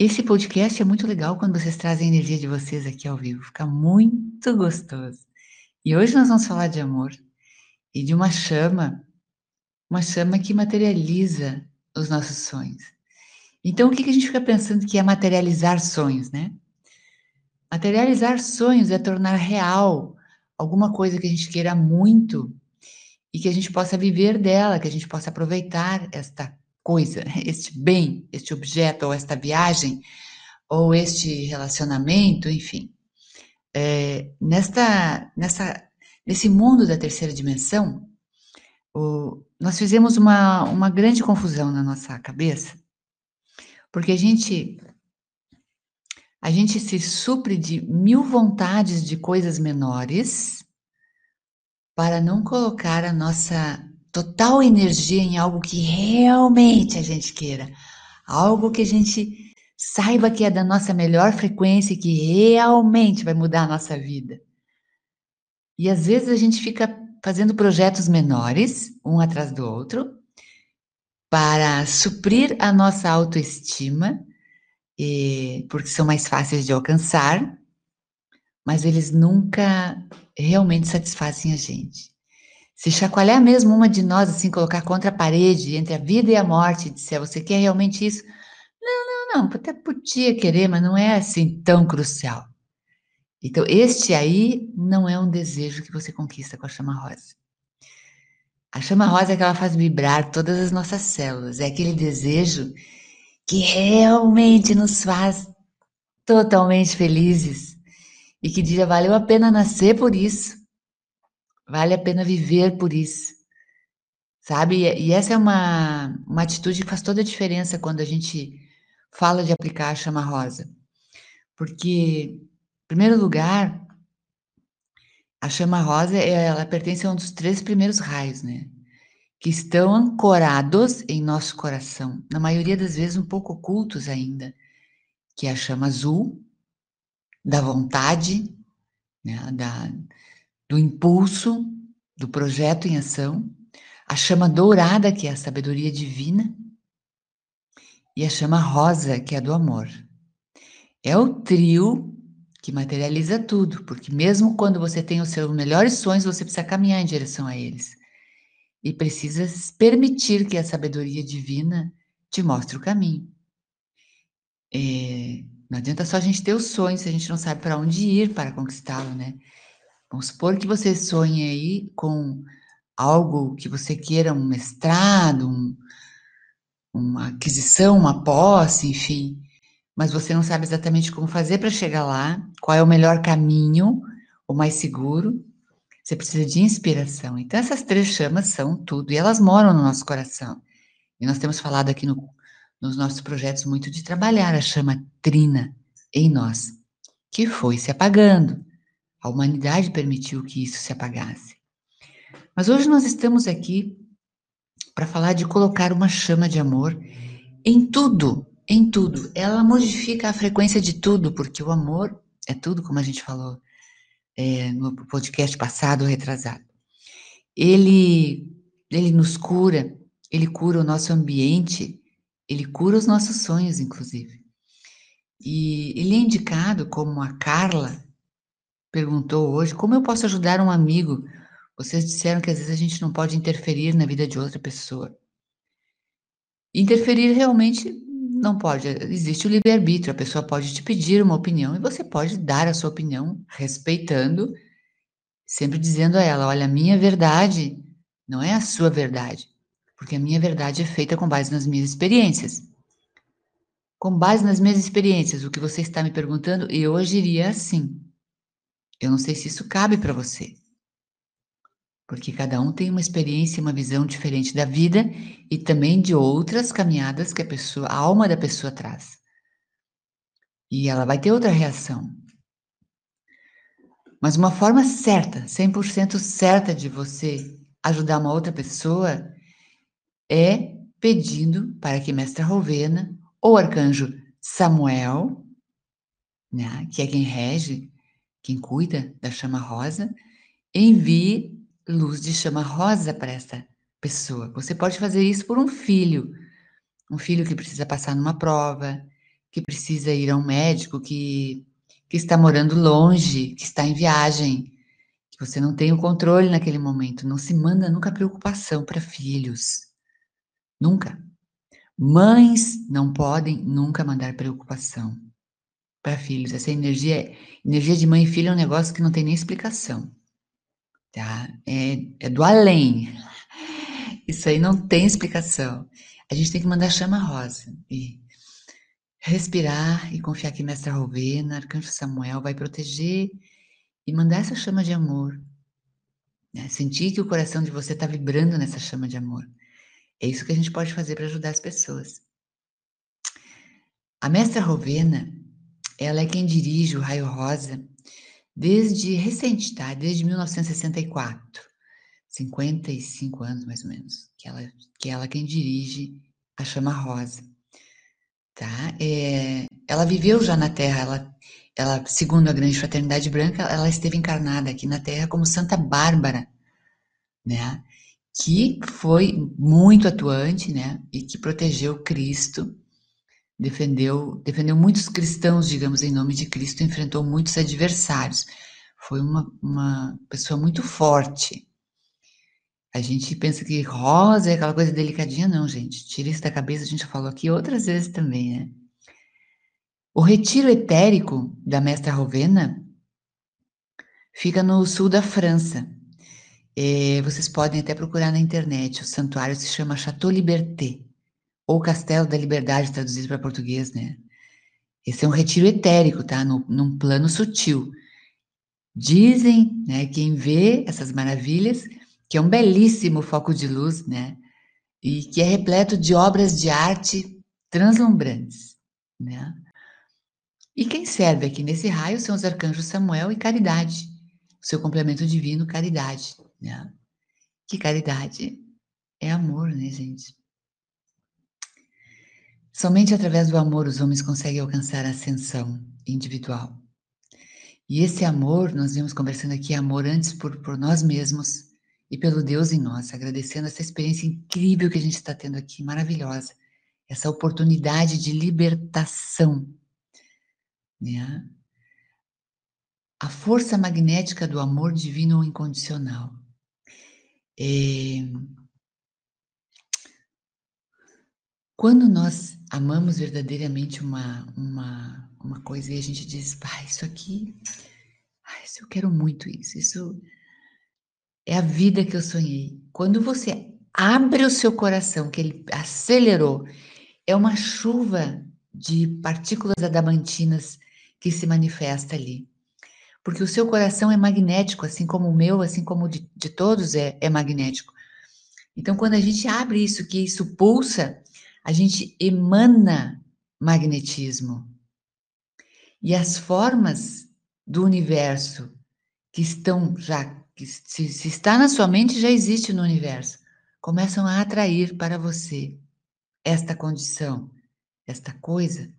Esse podcast é muito legal quando vocês trazem a energia de vocês aqui ao vivo, fica muito gostoso. E hoje nós vamos falar de amor e de uma chama, uma chama que materializa os nossos sonhos. Então, o que a gente fica pensando que é materializar sonhos, né? Materializar sonhos é tornar real alguma coisa que a gente queira muito e que a gente possa viver dela, que a gente possa aproveitar esta coisa, este bem, este objeto, ou esta viagem, ou este relacionamento, enfim. É, nesta, nessa, nesse mundo da terceira dimensão, o, nós fizemos uma, uma grande confusão na nossa cabeça, porque a gente a gente se supre de mil vontades de coisas menores para não colocar a nossa total energia em algo que realmente a gente queira, algo que a gente saiba que é da nossa melhor frequência e que realmente vai mudar a nossa vida. E às vezes a gente fica fazendo projetos menores, um atrás do outro, para suprir a nossa autoestima, porque são mais fáceis de alcançar, mas eles nunca realmente satisfazem a gente. Se chacoalhar mesmo uma de nós, assim, colocar contra a parede, entre a vida e a morte, disser, você quer realmente isso? Não, não, não, até podia querer, mas não é assim tão crucial. Então, este aí não é um desejo que você conquista com a chama rosa. A chama rosa é que ela faz vibrar todas as nossas células, é aquele desejo que realmente nos faz totalmente felizes e que diz, valeu a pena nascer por isso, vale a pena viver por isso, sabe? E essa é uma, uma atitude que faz toda a diferença quando a gente fala de aplicar a chama rosa, porque, em primeiro lugar, a chama rosa, ela pertence a um dos três primeiros raios, né? Que estão ancorados em nosso coração, na maioria das vezes um pouco ocultos ainda, que é a chama azul, da vontade, né, da, do impulso, do projeto em ação, a chama dourada, que é a sabedoria divina, e a chama rosa, que é a do amor. É o trio que materializa tudo, porque mesmo quando você tem os seus melhores sonhos, você precisa caminhar em direção a eles. E precisa permitir que a sabedoria divina te mostre o caminho. É, não adianta só a gente ter o sonho se a gente não sabe para onde ir para conquistá-lo, né? Vamos supor que você sonhe aí com algo que você queira, um mestrado, um, uma aquisição, uma posse, enfim, mas você não sabe exatamente como fazer para chegar lá, qual é o melhor caminho, o mais seguro. Você precisa de inspiração. Então, essas três chamas são tudo, e elas moram no nosso coração. E nós temos falado aqui no nos nossos projetos muito de trabalhar a chama trina em nós, que foi se apagando. A humanidade permitiu que isso se apagasse. Mas hoje nós estamos aqui para falar de colocar uma chama de amor em tudo, em tudo. Ela modifica a frequência de tudo, porque o amor é tudo, como a gente falou é, no podcast passado, retrasado. Ele, ele nos cura, ele cura o nosso ambiente ele cura os nossos sonhos, inclusive. E ele é indicado, como a Carla perguntou hoje, como eu posso ajudar um amigo? Vocês disseram que às vezes a gente não pode interferir na vida de outra pessoa. Interferir realmente não pode. Existe o livre-arbítrio, a pessoa pode te pedir uma opinião e você pode dar a sua opinião, respeitando, sempre dizendo a ela: olha, a minha verdade não é a sua verdade porque a minha verdade é feita com base nas minhas experiências. Com base nas minhas experiências, o que você está me perguntando, eu agiria assim. Eu não sei se isso cabe para você. Porque cada um tem uma experiência, uma visão diferente da vida e também de outras caminhadas que a pessoa, a alma da pessoa traz. E ela vai ter outra reação. Mas uma forma certa, 100% certa de você ajudar uma outra pessoa é pedindo para que Mestra Rovena ou Arcanjo Samuel, né, que é quem rege, quem cuida da chama rosa, envie luz de chama rosa para essa pessoa. Você pode fazer isso por um filho, um filho que precisa passar numa prova, que precisa ir a um médico, que, que está morando longe, que está em viagem, que você não tem o controle naquele momento. Não se manda nunca preocupação para filhos. Nunca. Mães não podem nunca mandar preocupação para filhos. Essa energia, energia de mãe e filho é um negócio que não tem nem explicação. Tá? É, é do além. Isso aí não tem explicação. A gente tem que mandar chama rosa e respirar e confiar que Mestre Rovena, Arcanjo Samuel vai proteger e mandar essa chama de amor. Né? Sentir que o coração de você está vibrando nessa chama de amor. É isso que a gente pode fazer para ajudar as pessoas. A Mestra Rovena, ela é quem dirige o Raio Rosa desde recente, tá? Desde 1964. 55 anos, mais ou menos, que ela, que ela é quem dirige a Chama Rosa. Tá? É, ela viveu já na Terra, ela, ela, segundo a Grande Fraternidade Branca, ela esteve encarnada aqui na Terra como Santa Bárbara, né? Que foi muito atuante, né? E que protegeu Cristo defendeu, defendeu muitos cristãos, digamos, em nome de Cristo, enfrentou muitos adversários. Foi uma, uma pessoa muito forte. A gente pensa que rosa é aquela coisa delicadinha, não, gente. Tira isso da cabeça, a gente já falou aqui outras vezes também, né? O retiro etérico da Mestra Rovena fica no sul da França. É, vocês podem até procurar na internet. O santuário se chama Chateau Liberté ou Castelo da Liberdade, traduzido para português, né? Esse é um retiro etérico, tá? No, num plano sutil. Dizem, né, quem vê essas maravilhas, que é um belíssimo foco de luz, né? E que é repleto de obras de arte translumbrantes, né? E quem serve aqui nesse raio são os arcanjos Samuel e Caridade, seu complemento divino, Caridade, né? Que caridade é amor, né, gente? Somente através do amor os homens conseguem alcançar a ascensão individual. E esse amor, nós vimos conversando aqui, amor antes por, por nós mesmos e pelo Deus em nós, agradecendo essa experiência incrível que a gente está tendo aqui, maravilhosa, essa oportunidade de libertação. Né? A força magnética do amor divino incondicional. É, Quando nós amamos verdadeiramente uma, uma, uma coisa e a gente diz, ah, isso aqui, ah, isso eu quero muito isso, isso é a vida que eu sonhei. Quando você abre o seu coração, que ele acelerou, é uma chuva de partículas adamantinas que se manifesta ali. Porque o seu coração é magnético, assim como o meu, assim como o de, de todos é, é magnético. Então, quando a gente abre isso, que isso pulsa, a gente emana magnetismo. E as formas do universo que estão já, que se, se está na sua mente, já existe no universo, começam a atrair para você esta condição, esta coisa,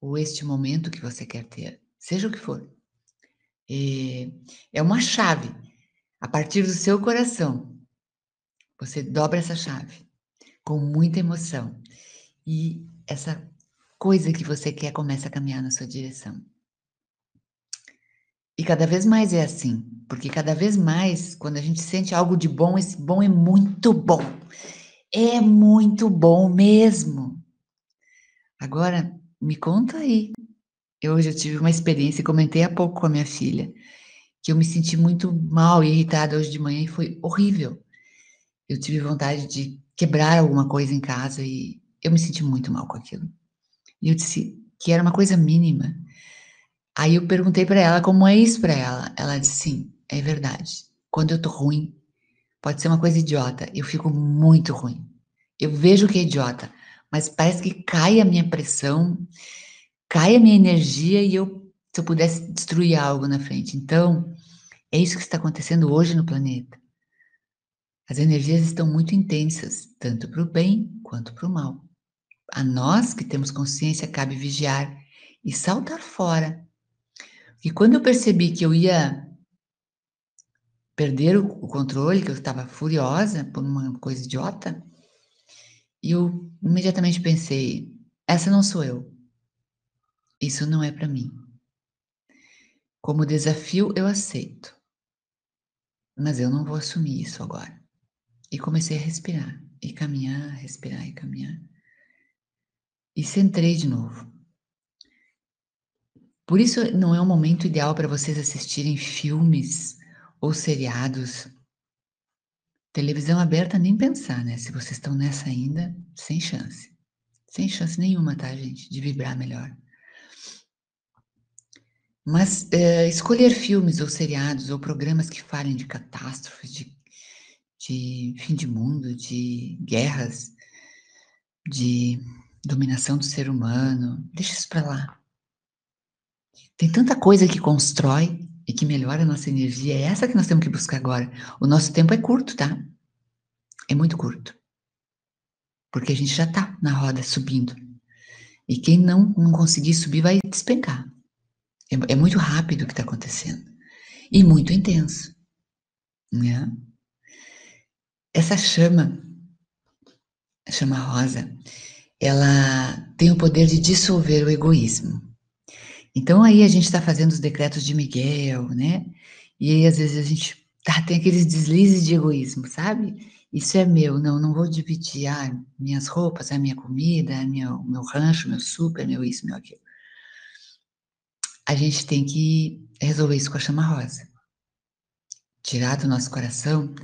ou este momento que você quer ter, seja o que for. É, é uma chave. A partir do seu coração, você dobra essa chave com muita emoção e essa coisa que você quer começa a caminhar na sua direção. E cada vez mais é assim, porque cada vez mais, quando a gente sente algo de bom, esse bom é muito bom. É muito bom mesmo. Agora, me conta aí. Eu hoje eu tive uma experiência, comentei há pouco com a minha filha, que eu me senti muito mal e irritada hoje de manhã e foi horrível. Eu tive vontade de quebrar alguma coisa em casa e eu me senti muito mal com aquilo. E eu disse que era uma coisa mínima. Aí eu perguntei para ela como é isso para ela. Ela disse: sim, é verdade. Quando eu tô ruim, pode ser uma coisa idiota, eu fico muito ruim. Eu vejo que é idiota, mas parece que cai a minha pressão, cai a minha energia e eu, se eu pudesse destruir algo na frente. Então, é isso que está acontecendo hoje no planeta. As energias estão muito intensas, tanto para o bem quanto para o mal. A nós que temos consciência cabe vigiar e saltar fora. E quando eu percebi que eu ia perder o controle, que eu estava furiosa por uma coisa idiota, eu imediatamente pensei: essa não sou eu. isso não é para mim. Como desafio, eu aceito. Mas eu não vou assumir isso agora. E comecei a respirar, e caminhar, respirar e caminhar. E centrei de novo. Por isso não é um momento ideal para vocês assistirem filmes ou seriados. Televisão aberta, nem pensar, né? Se vocês estão nessa ainda, sem chance. Sem chance nenhuma, tá, gente? De vibrar melhor. Mas é, escolher filmes ou seriados ou programas que falem de catástrofes, de, de fim de mundo, de guerras, de dominação do ser humano, deixa isso para lá. Tem tanta coisa que constrói e que melhora a nossa energia. É essa que nós temos que buscar agora. O nosso tempo é curto, tá? É muito curto. Porque a gente já tá na roda subindo. E quem não, não conseguir subir vai despencar. É, é muito rápido o que está acontecendo. E muito intenso. Né? Essa chama, a chama rosa, ela tem o poder de dissolver o egoísmo. Então aí a gente está fazendo os decretos de Miguel, né? E aí às vezes a gente tá, tem aqueles deslizes de egoísmo, sabe? Isso é meu, não, não vou dividir ah, minhas roupas, a minha comida, a minha, meu rancho, meu super, meu isso, meu aquilo. A gente tem que resolver isso com a chama rosa. Tirar do nosso coração.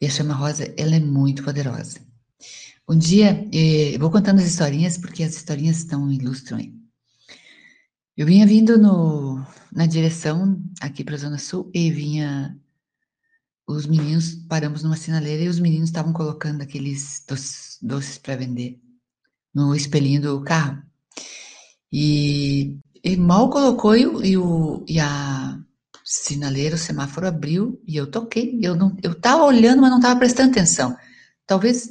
E a chama rosa, ela é muito poderosa. Um dia, eh, vou contando as historinhas, porque as historinhas estão ilustram aí. Eu vinha vindo no, na direção aqui para a Zona Sul e vinha. Os meninos, paramos numa sinaleira e os meninos estavam colocando aqueles doces, doces para vender no espelhinho do carro. E, e mal colocou e, e, o, e a sinaleira, o semáforo abriu e eu toquei. Eu não, eu estava olhando, mas não estava prestando atenção. Talvez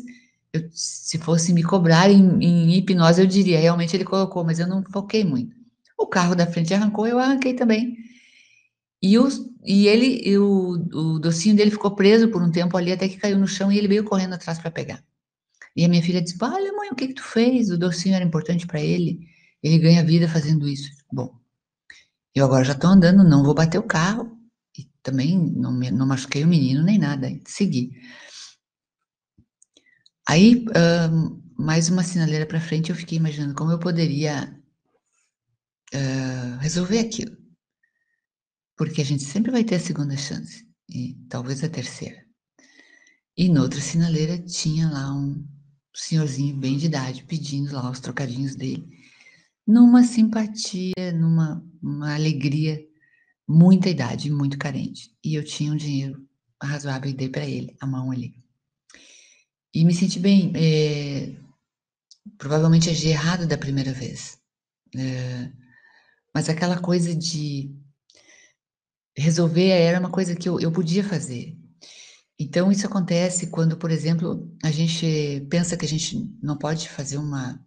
eu, se fosse me cobrar em, em hipnose, eu diria, realmente ele colocou, mas eu não foquei muito. O carro da frente arrancou, eu arranquei também. E, o, e ele, e o, o docinho dele ficou preso por um tempo ali, até que caiu no chão e ele veio correndo atrás para pegar. E a minha filha disse: Olha, mãe, o que, que tu fez? O docinho era importante para ele. Ele ganha vida fazendo isso. Bom, eu agora já estou andando, não vou bater o carro. E também não, me, não machuquei o menino nem nada. Segui. Aí, mais uma sinaleira para frente, eu fiquei imaginando como eu poderia uh, resolver aquilo. Porque a gente sempre vai ter a segunda chance, e talvez a terceira. E noutra sinaleira tinha lá um senhorzinho bem de idade pedindo lá os trocadinhos dele, numa simpatia, numa uma alegria, muita idade, muito carente. E eu tinha um dinheiro razoável e dei para ele, a mão ali. E me senti bem. É, provavelmente agi errado da primeira vez. É, mas aquela coisa de resolver era uma coisa que eu, eu podia fazer. Então, isso acontece quando, por exemplo, a gente pensa que a gente não pode fazer uma,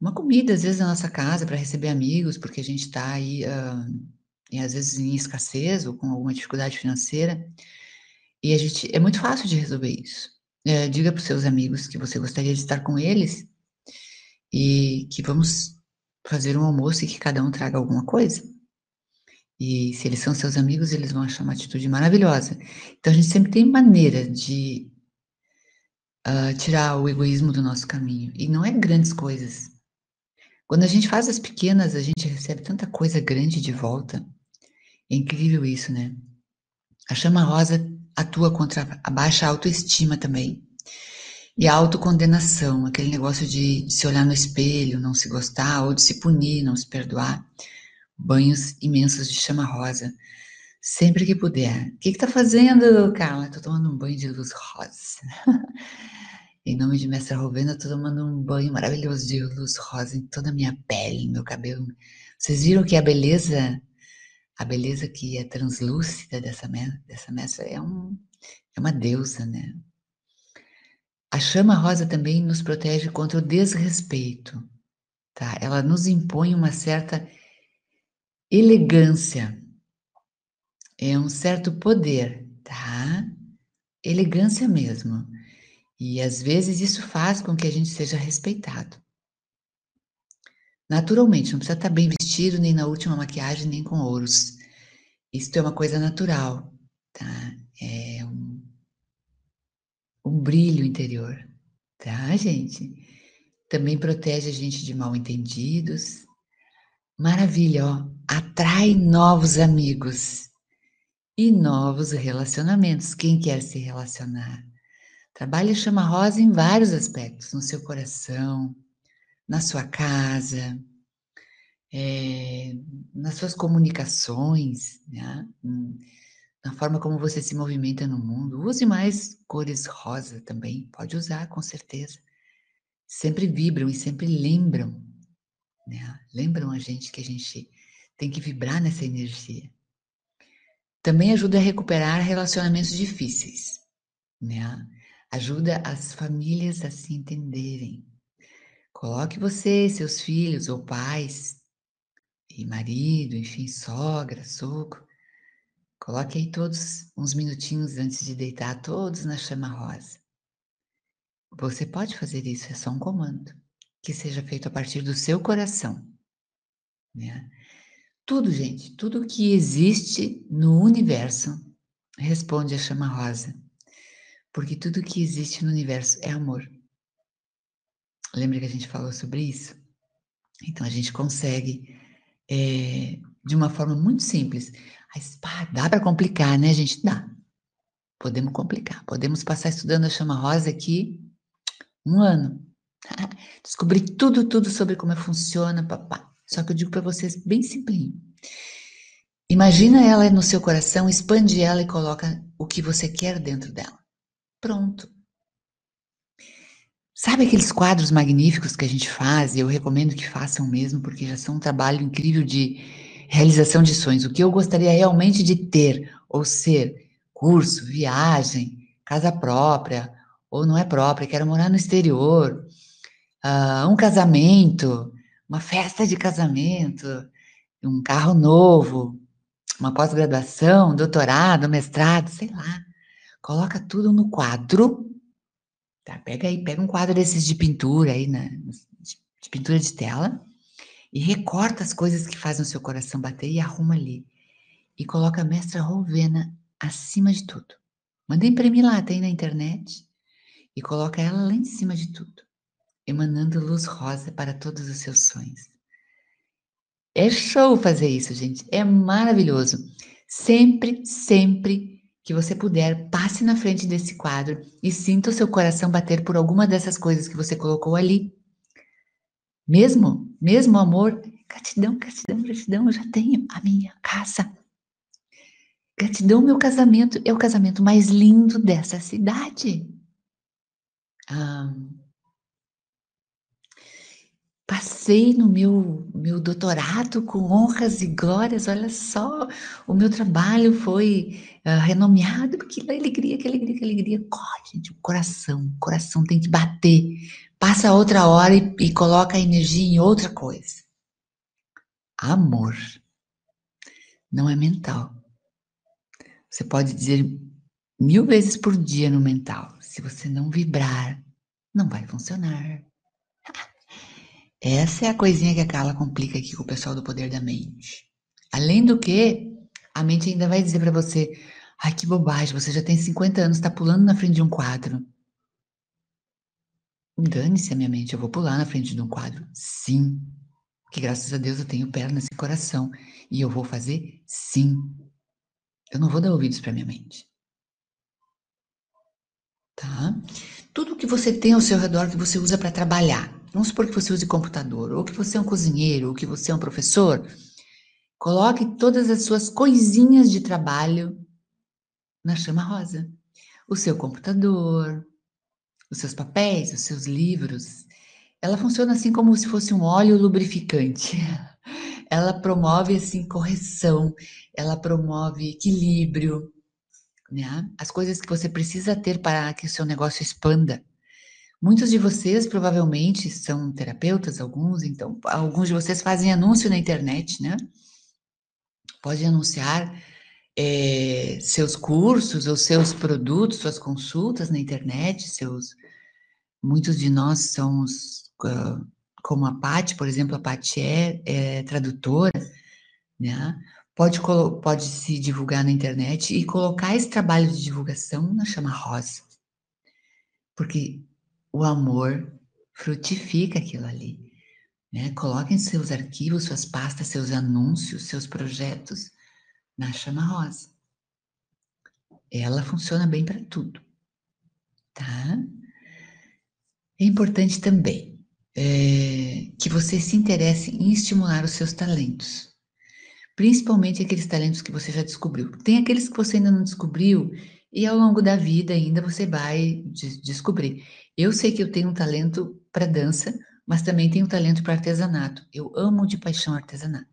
uma comida, às vezes, na nossa casa para receber amigos, porque a gente está aí, uh, e às vezes, em escassez ou com alguma dificuldade financeira. E a gente, é muito fácil de resolver isso. É, diga para os seus amigos que você gostaria de estar com eles e que vamos fazer um almoço e que cada um traga alguma coisa. E se eles são seus amigos, eles vão achar uma atitude maravilhosa. Então a gente sempre tem maneira de uh, tirar o egoísmo do nosso caminho. E não é grandes coisas. Quando a gente faz as pequenas, a gente recebe tanta coisa grande de volta. É incrível isso, né? A chama rosa atua contra a baixa autoestima também. E a autocondenação, aquele negócio de, de se olhar no espelho, não se gostar, ou de se punir, não se perdoar. Banhos imensos de chama rosa, sempre que puder. O que está fazendo, Carla? Estou tomando um banho de luz rosa. em nome de Mestre Rovena, estou tomando um banho maravilhoso de luz rosa em toda a minha pele, meu cabelo. Vocês viram que a beleza, a beleza que é translúcida dessa, dessa mestra é, um, é uma deusa, né? A chama rosa também nos protege contra o desrespeito, tá? Ela nos impõe uma certa elegância, é um certo poder, tá? Elegância mesmo. E às vezes isso faz com que a gente seja respeitado. Naturalmente, não precisa estar bem vestido, nem na última maquiagem, nem com ouros. Isso é uma coisa natural, tá? É um, um brilho interior, tá, gente? Também protege a gente de mal entendidos. Maravilha, ó. Atrai novos amigos e novos relacionamentos. Quem quer se relacionar? Trabalhe a chama rosa em vários aspectos, no seu coração, na sua casa, é, nas suas comunicações, né? na forma como você se movimenta no mundo. Use mais cores rosa também, pode usar com certeza. Sempre vibram e sempre lembram, né? lembram a gente que a gente tem que vibrar nessa energia. Também ajuda a recuperar relacionamentos difíceis, né? Ajuda as famílias a se entenderem. Coloque você, seus filhos ou pais, e marido, enfim, sogra, sogro. Coloque aí todos uns minutinhos antes de deitar, todos na chama rosa. Você pode fazer isso, é só um comando, que seja feito a partir do seu coração. Né? Tudo, gente, tudo que existe no universo responde à chama rosa. Porque tudo que existe no universo é amor. Lembra que a gente falou sobre isso? Então a gente consegue, é, de uma forma muito simples. Dá para complicar, né, gente? Dá. Podemos complicar. Podemos passar estudando a chama rosa aqui um ano. Descobrir tudo, tudo sobre como funciona, papá. Só que eu digo para vocês bem simplinho. Imagina ela no seu coração, expande ela e coloca o que você quer dentro dela. Pronto. Sabe aqueles quadros magníficos que a gente faz? E eu recomendo que façam mesmo, porque já são um trabalho incrível de realização de sonhos. O que eu gostaria realmente de ter ou ser curso, viagem, casa própria, ou não é própria, quero morar no exterior, uh, um casamento, uma festa de casamento, um carro novo, uma pós-graduação, doutorado, mestrado, sei lá. Coloca tudo no quadro. Tá? Pega aí, pega um quadro desses de pintura aí, né? de pintura de tela, e recorta as coisas que fazem o seu coração bater e arruma ali. E coloca a mestra Rovena acima de tudo. Manda imprimir lá, tem na internet. E coloca ela lá em cima de tudo, emanando luz rosa para todos os seus sonhos. É show fazer isso, gente. É maravilhoso. Sempre, sempre que você puder, passe na frente desse quadro e sinta o seu coração bater por alguma dessas coisas que você colocou ali. Mesmo, mesmo amor, gratidão, gratidão, gratidão, eu já tenho a minha casa. Gratidão, meu casamento é o casamento mais lindo dessa cidade. Passei no meu, meu doutorado com honras e glórias, olha só, o meu trabalho foi uh, renomeado, que alegria, que alegria, que alegria. Oh, gente, o coração, o coração tem que bater. Passa outra hora e, e coloca a energia em outra coisa. Amor não é mental. Você pode dizer mil vezes por dia no mental. Se você não vibrar, não vai funcionar. Essa é a coisinha que a Carla complica aqui com o pessoal do poder da mente. Além do que, a mente ainda vai dizer para você: ai, que bobagem, você já tem 50 anos, está pulando na frente de um quadro. Dane-se a minha mente, eu vou pular na frente de um quadro. Sim. Que graças a Deus eu tenho pernas e coração. E eu vou fazer sim. Eu não vou dar ouvidos para minha mente. Tá? Tudo que você tem ao seu redor que você usa para trabalhar, Vamos supor que você use computador, ou que você é um cozinheiro, ou que você é um professor. Coloque todas as suas coisinhas de trabalho na chama rosa. O seu computador, os seus papéis, os seus livros. Ela funciona assim como se fosse um óleo lubrificante. Ela promove assim correção, ela promove equilíbrio, né? As coisas que você precisa ter para que o seu negócio expanda. Muitos de vocês provavelmente são terapeutas, alguns, então alguns de vocês fazem anúncio na internet, né? Pode anunciar é, seus cursos ou seus produtos, suas consultas na internet, seus. Muitos de nós somos uh, como a Paty, por exemplo, a Paty é, é tradutora, né? Pode, pode se divulgar na internet e colocar esse trabalho de divulgação na chama rosa. Porque o amor frutifica aquilo ali. Né? Coloquem seus arquivos, suas pastas, seus anúncios, seus projetos na chama rosa. Ela funciona bem para tudo, tá? É importante também é, que você se interesse em estimular os seus talentos, principalmente aqueles talentos que você já descobriu. Tem aqueles que você ainda não descobriu e ao longo da vida ainda você vai de descobrir. Eu sei que eu tenho um talento para dança, mas também tenho talento para artesanato. Eu amo de paixão artesanato.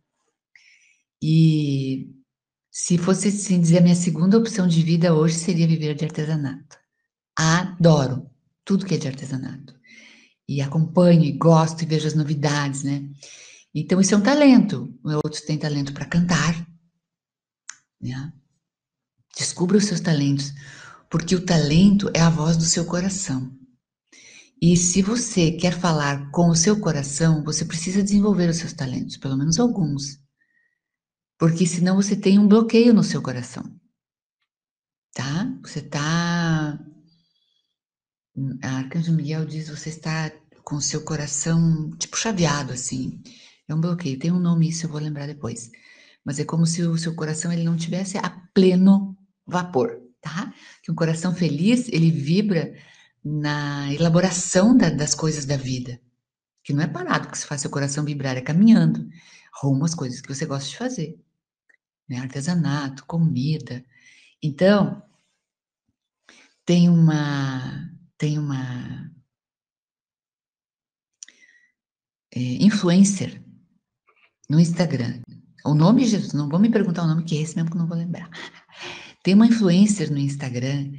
E se fosse assim dizer a minha segunda opção de vida hoje seria viver de artesanato. Adoro tudo que é de artesanato. E acompanho e gosto e vejo as novidades, né? Então isso é um talento. Outros têm talento para cantar, né? Descubra os seus talentos, porque o talento é a voz do seu coração. E se você quer falar com o seu coração, você precisa desenvolver os seus talentos, pelo menos alguns. Porque senão você tem um bloqueio no seu coração. Tá? Você tá. A Arcanjo Miguel diz: você está com o seu coração tipo chaveado, assim. É um bloqueio. Tem um nome, isso eu vou lembrar depois. Mas é como se o seu coração ele não tivesse a pleno vapor, tá? Que um coração feliz, ele vibra na elaboração da, das coisas da vida. Que não é parado que se faz seu coração vibrar, é caminhando rumo às coisas que você gosta de fazer. Né? Artesanato, comida. Então, tem uma, tem uma é, influencer no Instagram. O nome, Jesus, não vou me perguntar o nome, que é esse mesmo que eu não vou lembrar. Tem uma influencer no Instagram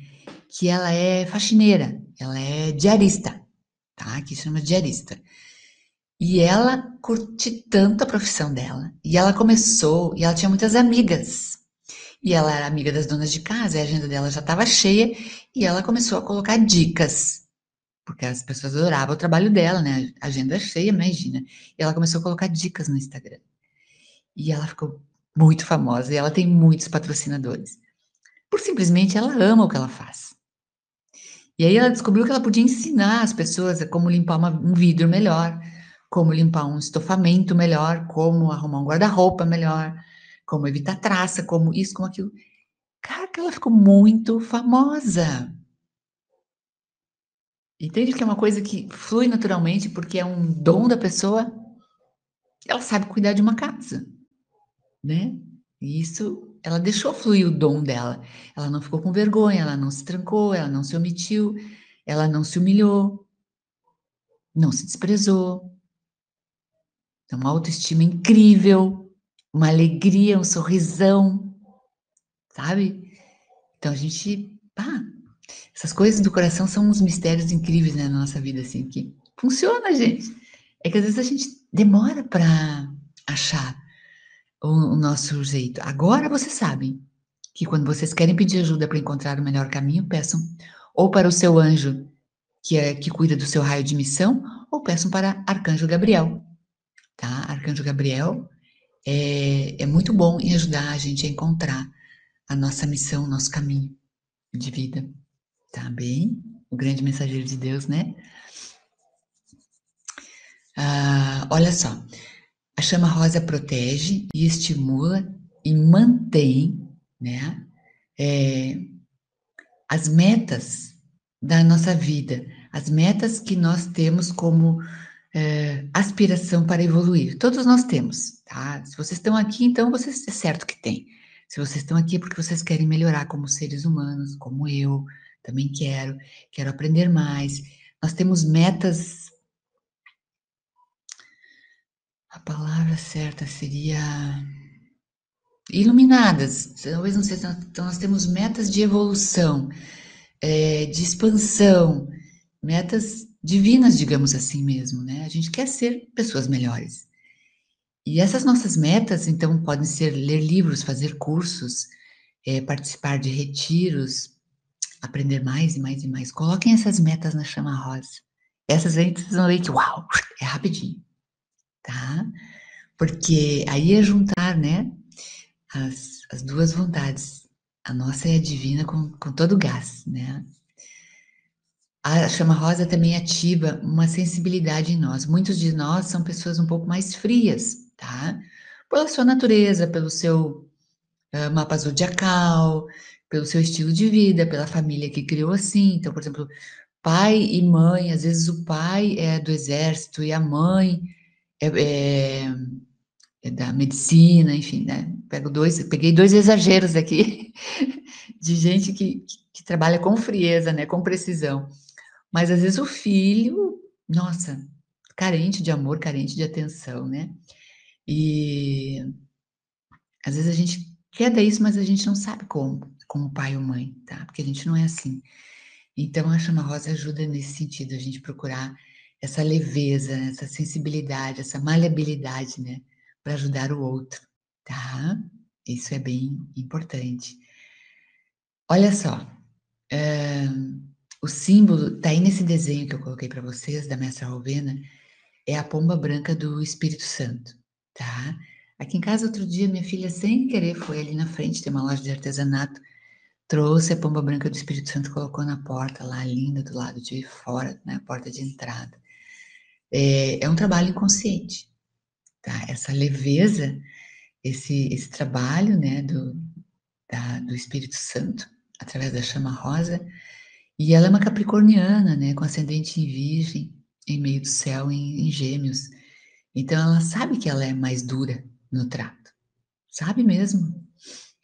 que ela é faxineira, ela é diarista, tá? Que chama diarista. E ela curte tanto a profissão dela. E ela começou, e ela tinha muitas amigas. E ela era amiga das donas de casa, e a agenda dela já estava cheia, e ela começou a colocar dicas. Porque as pessoas adoravam o trabalho dela, né? Agenda cheia, imagina. E ela começou a colocar dicas no Instagram. E ela ficou muito famosa, e ela tem muitos patrocinadores. Por simplesmente ela ama o que ela faz. E aí ela descobriu que ela podia ensinar as pessoas como limpar uma, um vidro melhor, como limpar um estofamento melhor, como arrumar um guarda-roupa melhor, como evitar traça, como isso, como aquilo. Cara, ela ficou muito famosa. Entende que é uma coisa que flui naturalmente porque é um dom da pessoa. Ela sabe cuidar de uma casa, né? E isso, ela deixou fluir o dom dela. Ela não ficou com vergonha, ela não se trancou, ela não se omitiu, ela não se humilhou, não se desprezou. Então, uma autoestima incrível, uma alegria, um sorrisão, sabe? Então, a gente, pá, essas coisas do coração são uns mistérios incríveis né, na nossa vida, assim, que funciona, gente. É que às vezes a gente demora para achar o, o nosso jeito. Agora vocês sabem que quando vocês querem pedir ajuda para encontrar o melhor caminho, peçam ou para o seu anjo, que é que cuida do seu raio de missão, ou peçam para Arcanjo Gabriel. Tá? Arcanjo Gabriel é, é muito bom em ajudar a gente a encontrar a nossa missão, o nosso caminho de vida. Tá bem? O grande mensageiro de Deus, né? Ah, olha só, a chama rosa protege e estimula e mantém, né, é, as metas da nossa vida, as metas que nós temos como é, aspiração para evoluir. Todos nós temos, tá? Se vocês estão aqui, então vocês é certo que tem. Se vocês estão aqui é porque vocês querem melhorar como seres humanos, como eu também quero, quero aprender mais. Nós temos metas a palavra certa seria iluminadas. Talvez não seja. Então, nós temos metas de evolução, é, de expansão, metas divinas, digamos assim mesmo, né? A gente quer ser pessoas melhores. E essas nossas metas, então, podem ser ler livros, fazer cursos, é, participar de retiros, aprender mais e mais e mais. Coloquem essas metas na chama rosa Essas aí vocês vão ver que, uau, é rapidinho, tá? Porque aí é juntar, né, as, as duas vontades. A nossa é a divina com, com todo o gás, né? A chama rosa também ativa uma sensibilidade em nós. Muitos de nós são pessoas um pouco mais frias, tá? Pela sua natureza, pelo seu uh, mapa zodiacal, pelo seu estilo de vida, pela família que criou assim. Então, por exemplo, pai e mãe, às vezes o pai é do exército e a mãe é, é, é da medicina, enfim, né? Pego dois, peguei dois exageros aqui de gente que, que trabalha com frieza, né? Com precisão. Mas às vezes o filho, nossa, carente de amor, carente de atenção, né? E às vezes a gente quer dar isso, mas a gente não sabe como, como pai ou mãe, tá? Porque a gente não é assim. Então a chama rosa ajuda nesse sentido, a gente procurar essa leveza, essa sensibilidade, essa maleabilidade, né? Para ajudar o outro, tá? Isso é bem importante. Olha só, o símbolo, tá aí nesse desenho que eu coloquei para vocês, da Mestra Rovena, é a pomba branca do Espírito Santo, tá? Aqui em casa, outro dia, minha filha, sem querer, foi ali na frente, tem uma loja de artesanato, trouxe a pomba branca do Espírito Santo, colocou na porta lá, linda, do lado de fora, na né, porta de entrada. É, é um trabalho inconsciente, tá? Essa leveza, esse, esse trabalho, né, do, da, do Espírito Santo, através da chama rosa, e ela é uma capricorniana, né, com ascendente em virgem, em meio do céu, em, em gêmeos. Então ela sabe que ela é mais dura no trato. Sabe mesmo.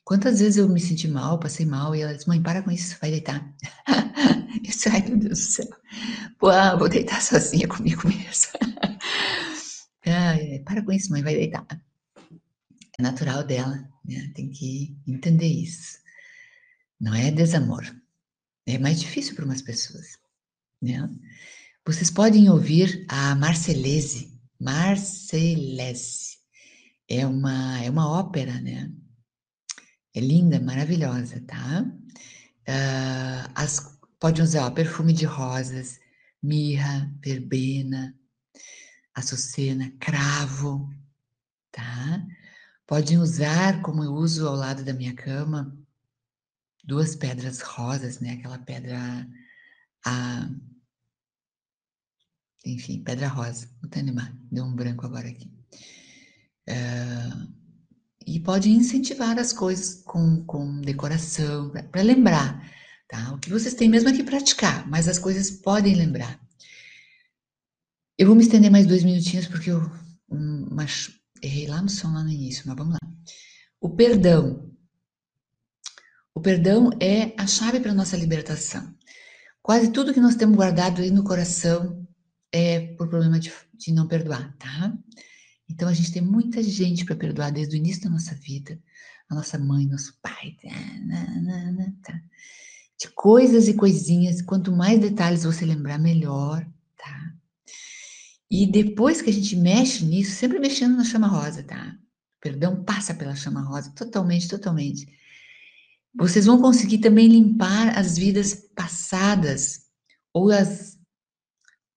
Quantas vezes eu me senti mal, passei mal, e ela disse, mãe, para com isso, vai deitar. isso, ai meu Deus do céu. Pô, ah, vou deitar sozinha comigo mesmo. ai, para com isso, mãe, vai deitar. É natural dela, né? Tem que entender isso. Não é desamor. É mais difícil para umas pessoas, né? Vocês podem ouvir a Marcelese, Marcelese. É uma, é uma ópera, né? É linda, maravilhosa, tá? Uh, as, pode usar perfume de rosas, mirra, verbena, açucena, cravo, tá? Podem usar, como eu uso ao lado da minha cama, duas pedras rosas, né? Aquela pedra, a, enfim, pedra rosa. Vou te animar, deu um branco agora aqui. Uh, e pode incentivar as coisas com, com decoração, para lembrar, tá? O que vocês têm mesmo é que praticar, mas as coisas podem lembrar. Eu vou me estender mais dois minutinhos porque eu mas, errei lá no som, lá no início, mas vamos lá. O perdão. O perdão é a chave para nossa libertação. Quase tudo que nós temos guardado aí no coração é por problema de, de não perdoar, tá? Então a gente tem muita gente para perdoar desde o início da nossa vida, a nossa mãe, nosso pai, tá, tá. De coisas e coisinhas. Quanto mais detalhes você lembrar, melhor, tá? E depois que a gente mexe nisso, sempre mexendo na chama rosa, tá? perdão passa pela chama rosa, totalmente, totalmente vocês vão conseguir também limpar as vidas passadas ou as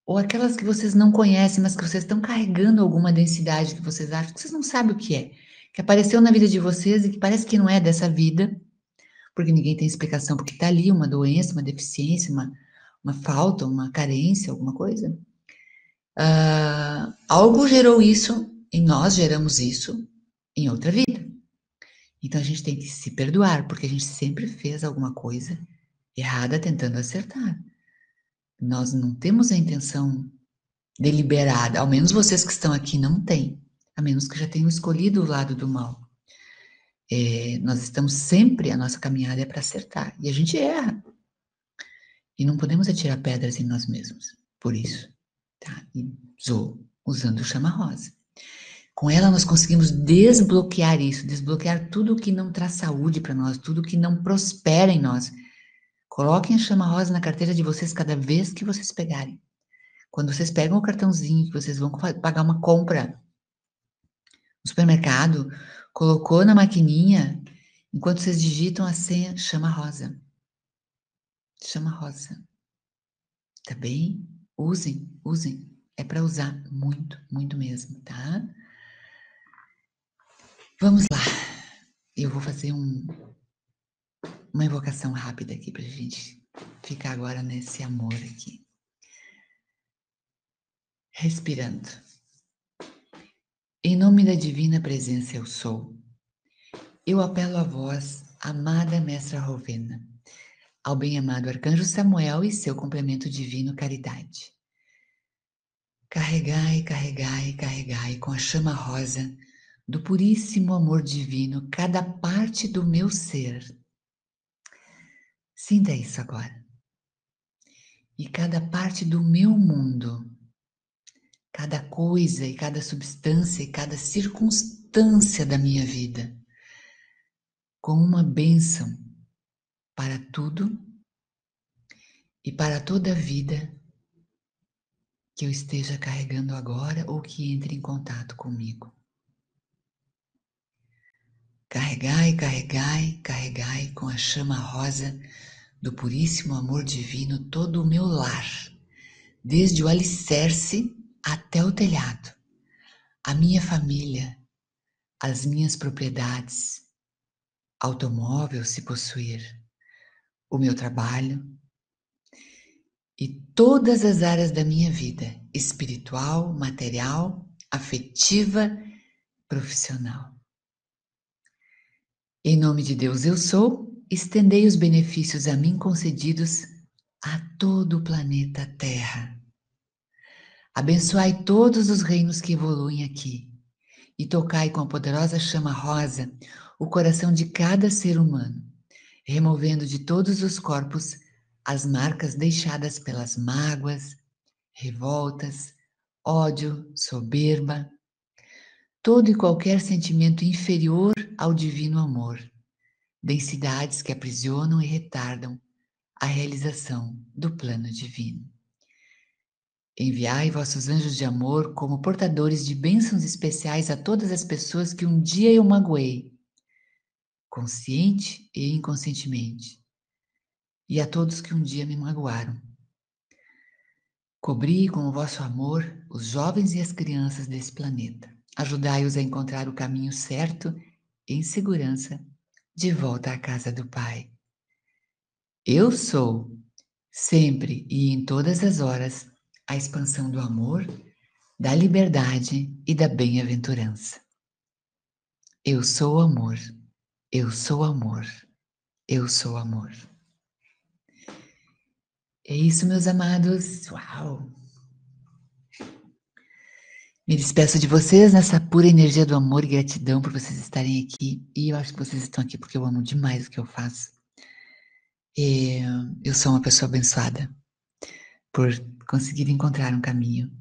ou aquelas que vocês não conhecem, mas que vocês estão carregando alguma densidade que vocês acham que vocês não sabem o que é, que apareceu na vida de vocês e que parece que não é dessa vida, porque ninguém tem explicação porque está ali uma doença, uma deficiência, uma, uma falta, uma carência, alguma coisa. Uh, algo gerou isso e nós geramos isso em outra vida. Então a gente tem que se perdoar, porque a gente sempre fez alguma coisa errada tentando acertar. Nós não temos a intenção deliberada, ao menos vocês que estão aqui não têm, a menos que já tenham escolhido o lado do mal. É, nós estamos sempre, a nossa caminhada é para acertar, e a gente erra. E não podemos atirar pedras em nós mesmos, por isso. Tá? E usando o chama-rosa. Com ela nós conseguimos desbloquear isso, desbloquear tudo que não traz saúde para nós, tudo que não prospera em nós. Coloquem a chama rosa na carteira de vocês cada vez que vocês pegarem. Quando vocês pegam o cartãozinho que vocês vão pagar uma compra no supermercado, colocou na maquininha, enquanto vocês digitam a senha, chama rosa. Chama rosa. Tá bem? Usem, usem. É para usar muito, muito mesmo, tá? Vamos lá. Eu vou fazer um, uma invocação rápida aqui para a gente ficar agora nesse amor aqui. Respirando. Em nome da divina presença eu sou. Eu apelo a vós, amada Mestra Rovena, ao bem-amado Arcanjo Samuel e seu complemento divino Caridade. Carregai, carregai, carregai com a chama rosa do puríssimo amor divino cada parte do meu ser. Sinta isso agora. E cada parte do meu mundo, cada coisa e cada substância e cada circunstância da minha vida, como uma bênção para tudo e para toda a vida que eu esteja carregando agora ou que entre em contato comigo. Carregai, carregai, carregai com a chama rosa do puríssimo amor divino todo o meu lar, desde o alicerce até o telhado, a minha família, as minhas propriedades, automóvel se possuir, o meu trabalho e todas as áreas da minha vida, espiritual, material, afetiva, profissional. Em nome de Deus eu sou, estendei os benefícios a mim concedidos a todo o planeta Terra. Abençoai todos os reinos que evoluem aqui e tocai com a poderosa chama rosa o coração de cada ser humano, removendo de todos os corpos as marcas deixadas pelas mágoas, revoltas, ódio, soberba, todo e qualquer sentimento inferior ao divino amor, densidades que aprisionam e retardam a realização do plano divino. Enviai vossos anjos de amor como portadores de bênçãos especiais a todas as pessoas que um dia eu magoei, consciente e inconscientemente, e a todos que um dia me magoaram. Cobri com o vosso amor os jovens e as crianças desse planeta Ajudai-os a encontrar o caminho certo em segurança de volta à casa do Pai. Eu sou, sempre e em todas as horas, a expansão do amor, da liberdade e da bem-aventurança. Eu sou amor, eu sou amor, eu sou amor. É isso, meus amados. Uau! Me despeço de vocês nessa pura energia do amor e gratidão por vocês estarem aqui. E eu acho que vocês estão aqui porque eu amo demais o que eu faço. E eu sou uma pessoa abençoada por conseguir encontrar um caminho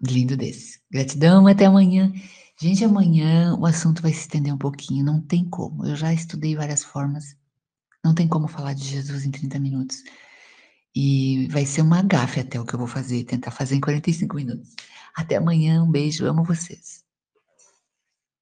lindo desse. Gratidão, até amanhã. Gente, amanhã o assunto vai se estender um pouquinho, não tem como. Eu já estudei várias formas. Não tem como falar de Jesus em 30 minutos. E vai ser uma gafe até o que eu vou fazer, tentar fazer em 45 minutos. Até amanhã, um beijo, amo vocês.